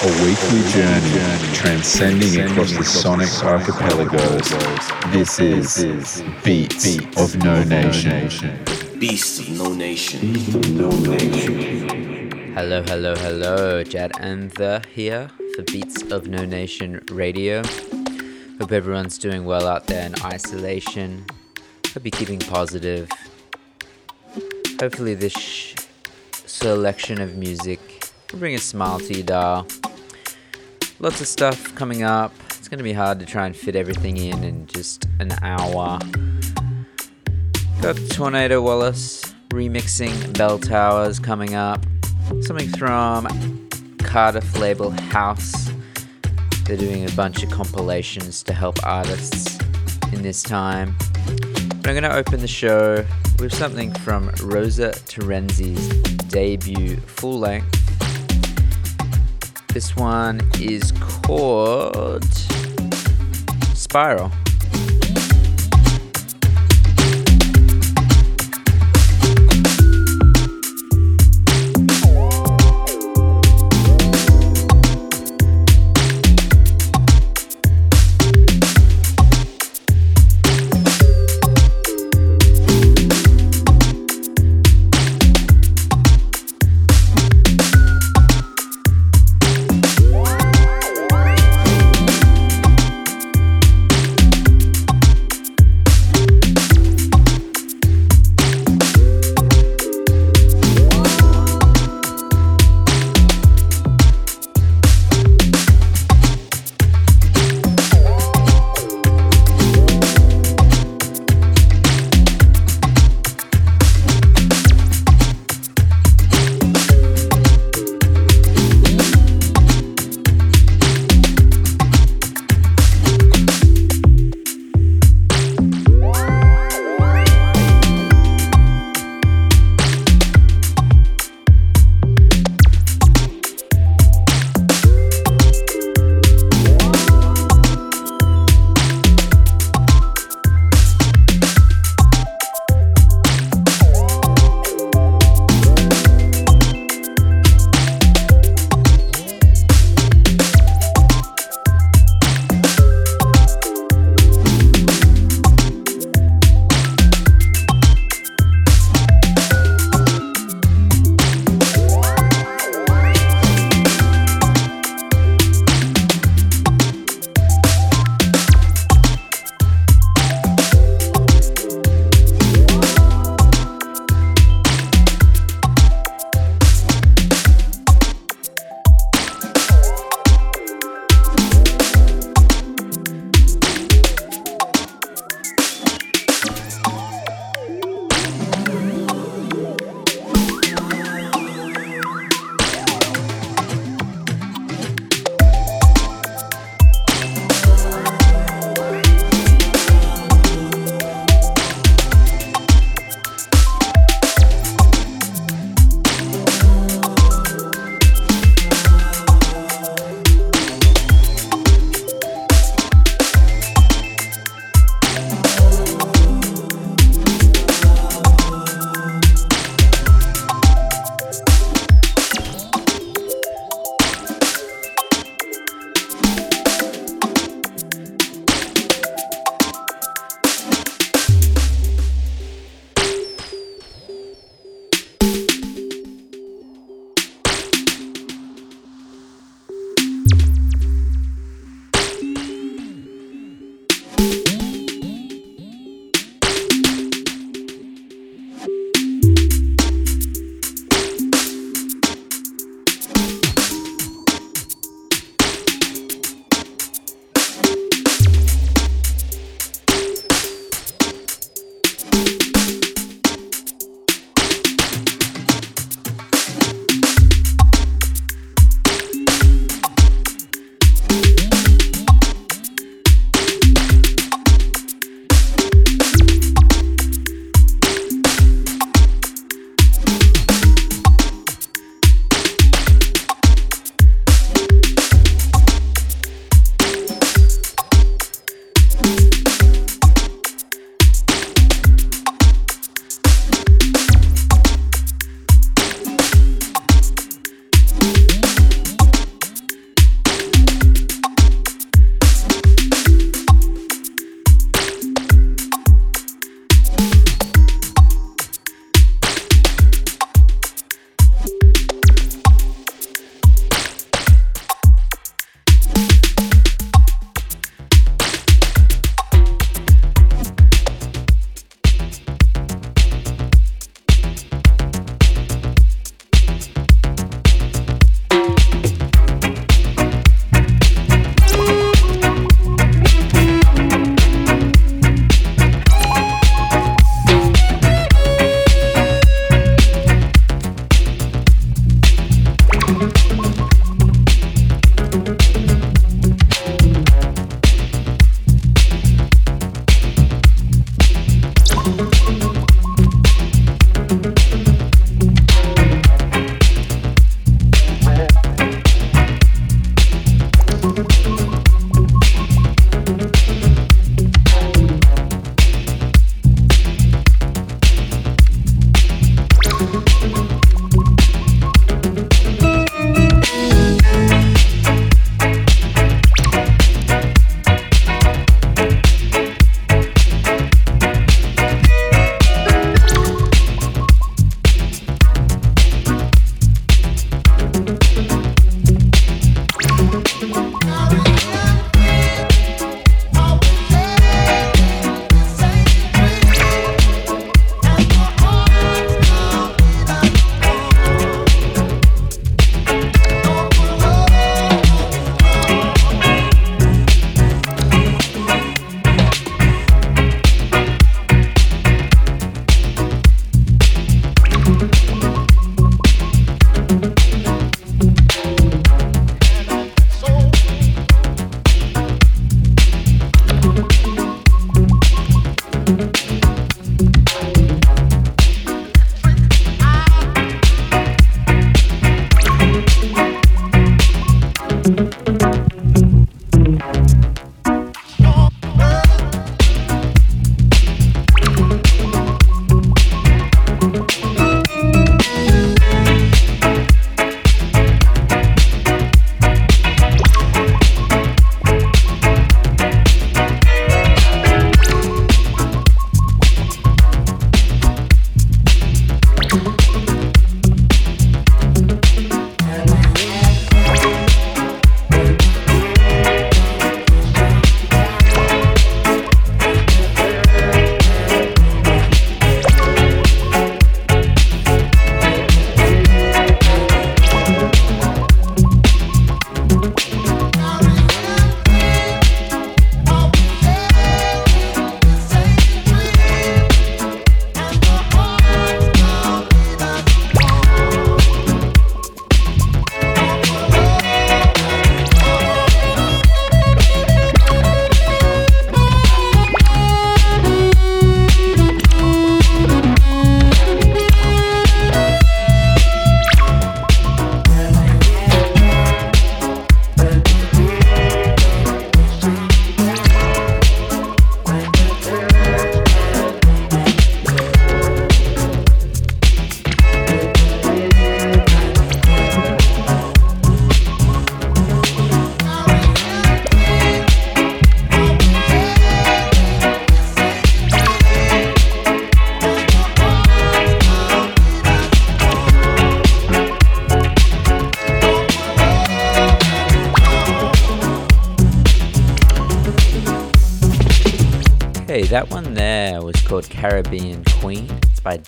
a weekly journey transcending across the sonic archipelagos. This is Beats of No Nation. Beast of No Nation. Hello, hello, hello. Jad Anther here for Beats of No Nation Radio. Hope everyone's doing well out there in isolation. Hope you're keeping positive. Hopefully, this sh- selection of music will bring a smile to your dial. Lots of stuff coming up. It's going to be hard to try and fit everything in in just an hour. Got Tornado Wallace remixing Bell Towers coming up. Something from Cardiff label Haws. They're doing a bunch of compilations to help artists in this time. But I'm going to open the show with something from Rosa Terenzi's debut full length. This one is called Spiral.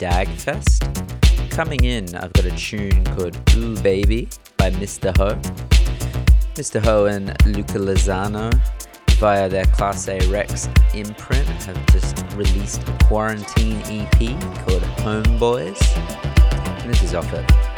Dagfest. Coming in, I've got a tune called Ooh Baby by Mr. Ho. Mr. Ho and Luca Lozano, via their Class A Rex imprint, have just released a quarantine EP called Homeboys. And this is off it.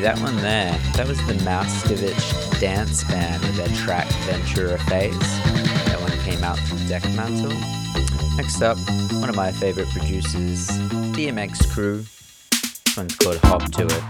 That one there. That was the Mauskovic Dance Band with their track Ventura Phase. That one came out from Dekmantel. Next up, one of my favorite producers, DMX Crew. This one's called Hop to It.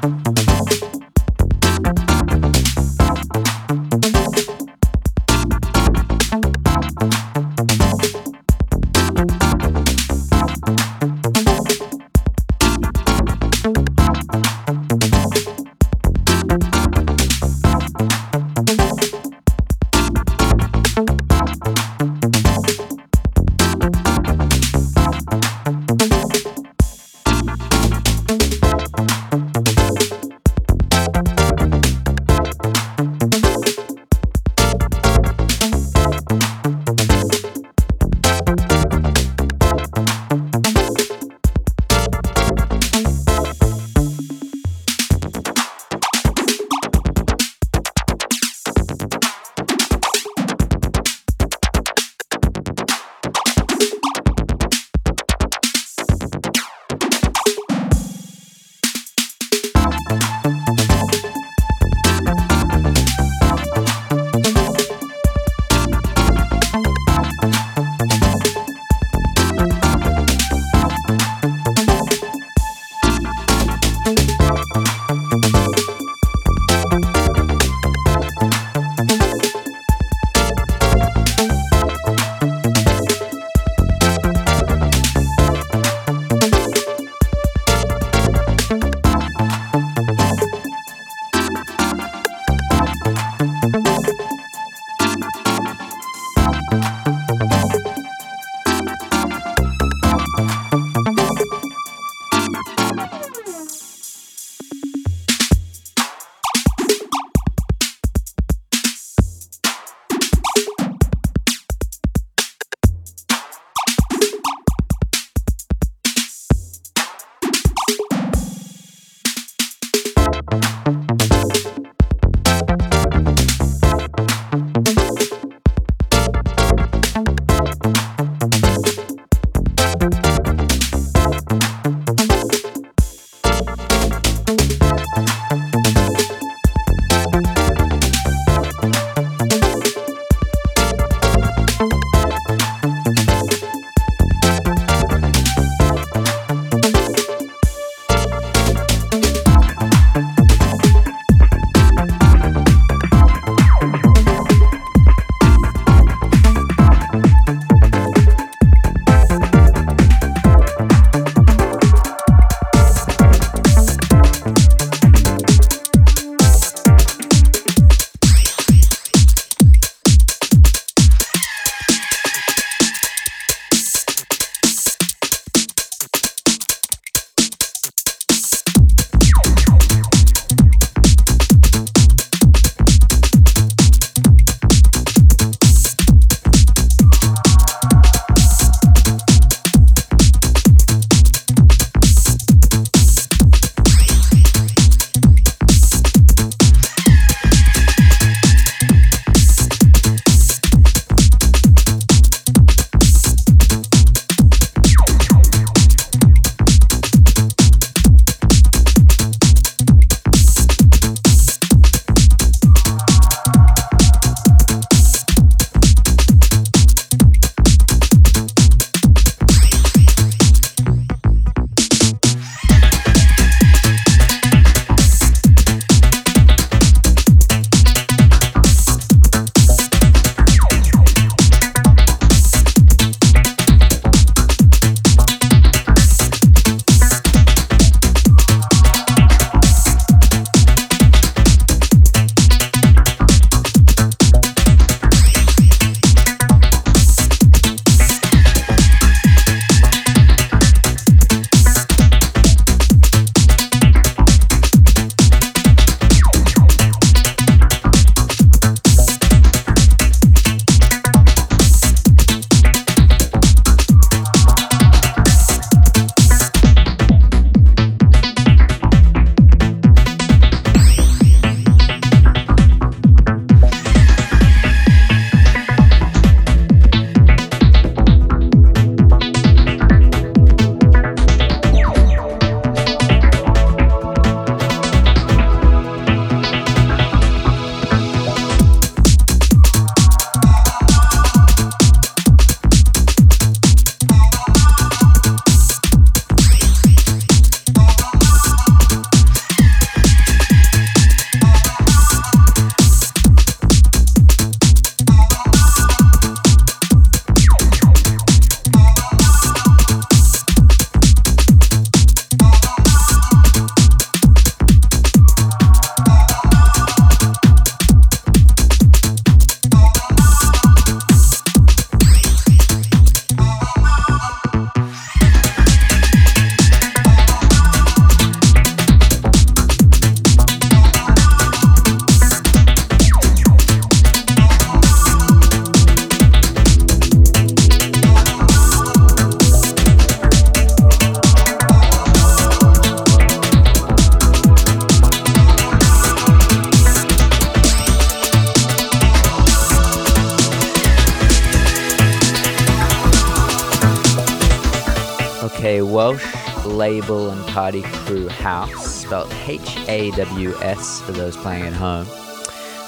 Welsh label and party crew Haws, spelled H A W S for those playing at home,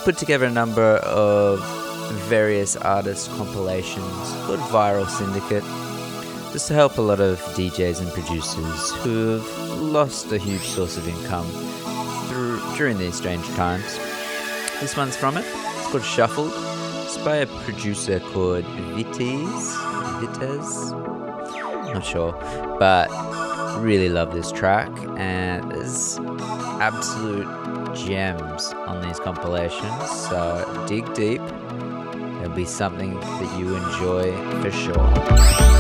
put together a number of various artist compilations called Viral Syndicate, just to help a lot of DJs and producers who have lost a huge source of income through, during these strange times. This one's from it. It's called Shuffled. It's by a producer called Vites. Vites? Not sure. But really love this track and there's absolute gems on these compilations. So dig deep. It'll be something that you enjoy for sure.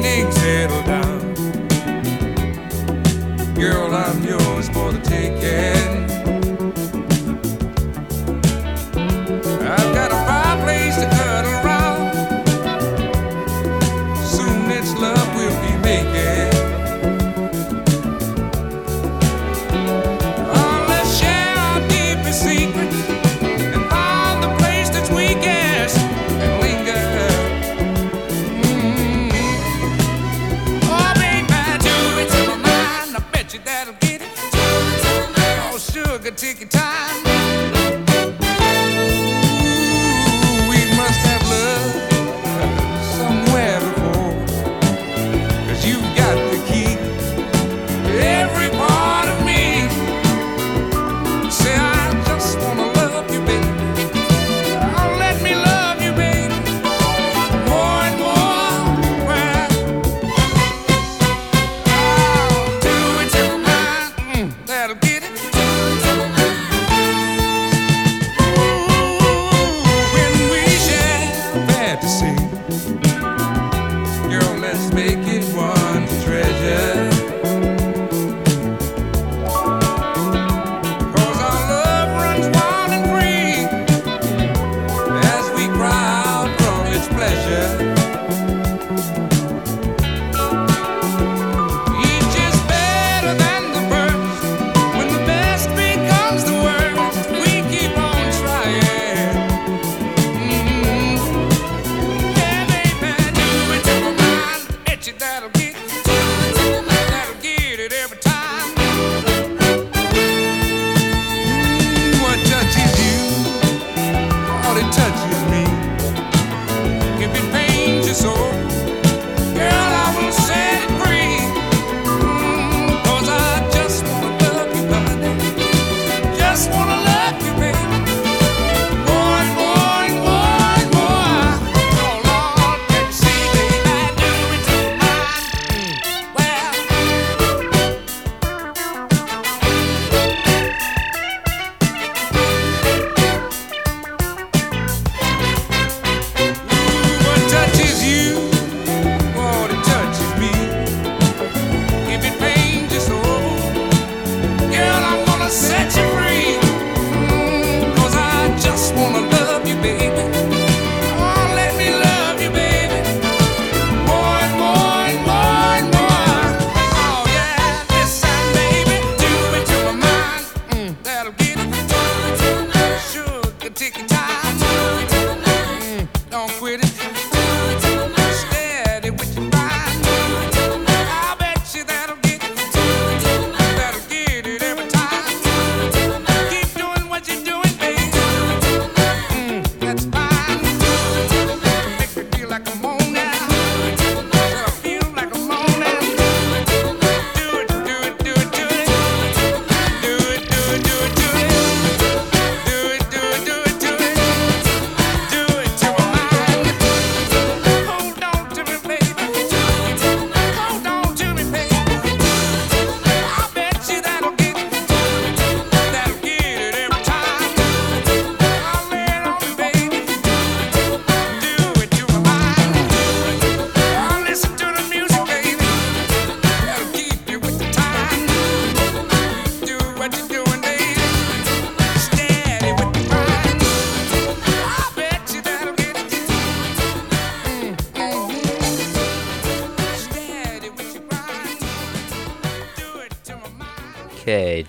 evening's settled down. Girl, I'm yours.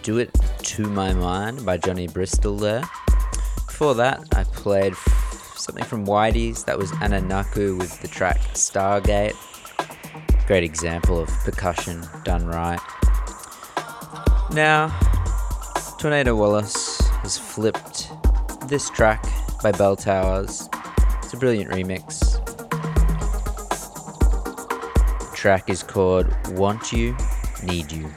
Do It To My Mind by Johnny Bristol there. Before that, I played something from Whities. That was Ananaku with the track Stargate. Great example of percussion done right. Now, Tornado Wallace has flipped this track by Bell Towers. It's a brilliant remix. The track is called Want You, Need You.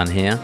One here,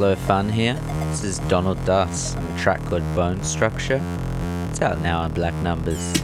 Italo fun here. This is Donald Duss on a track called Bone Structure. It's out now on Black Numbers.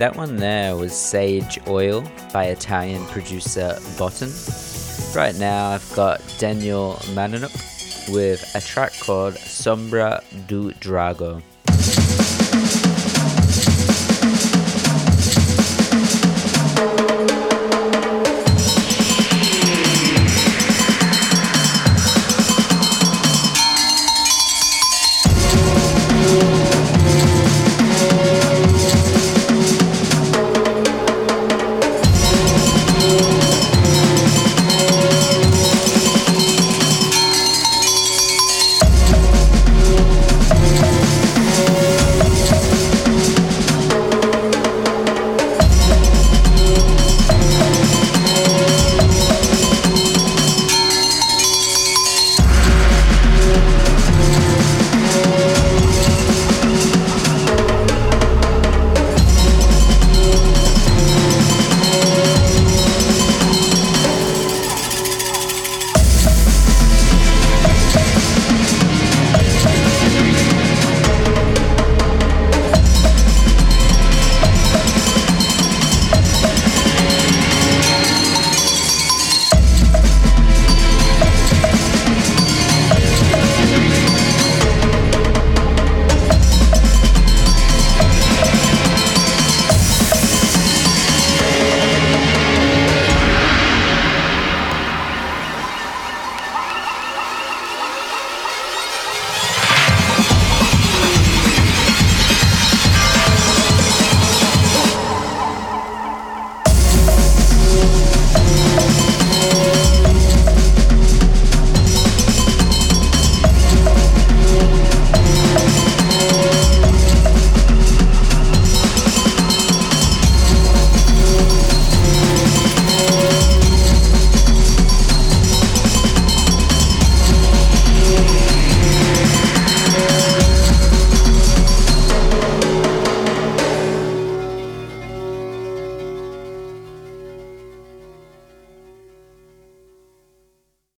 that one there was Sage Oil by Italian producer Bottin. Right now, I've got Daniel Mananuk with a track called Sombra do Drago.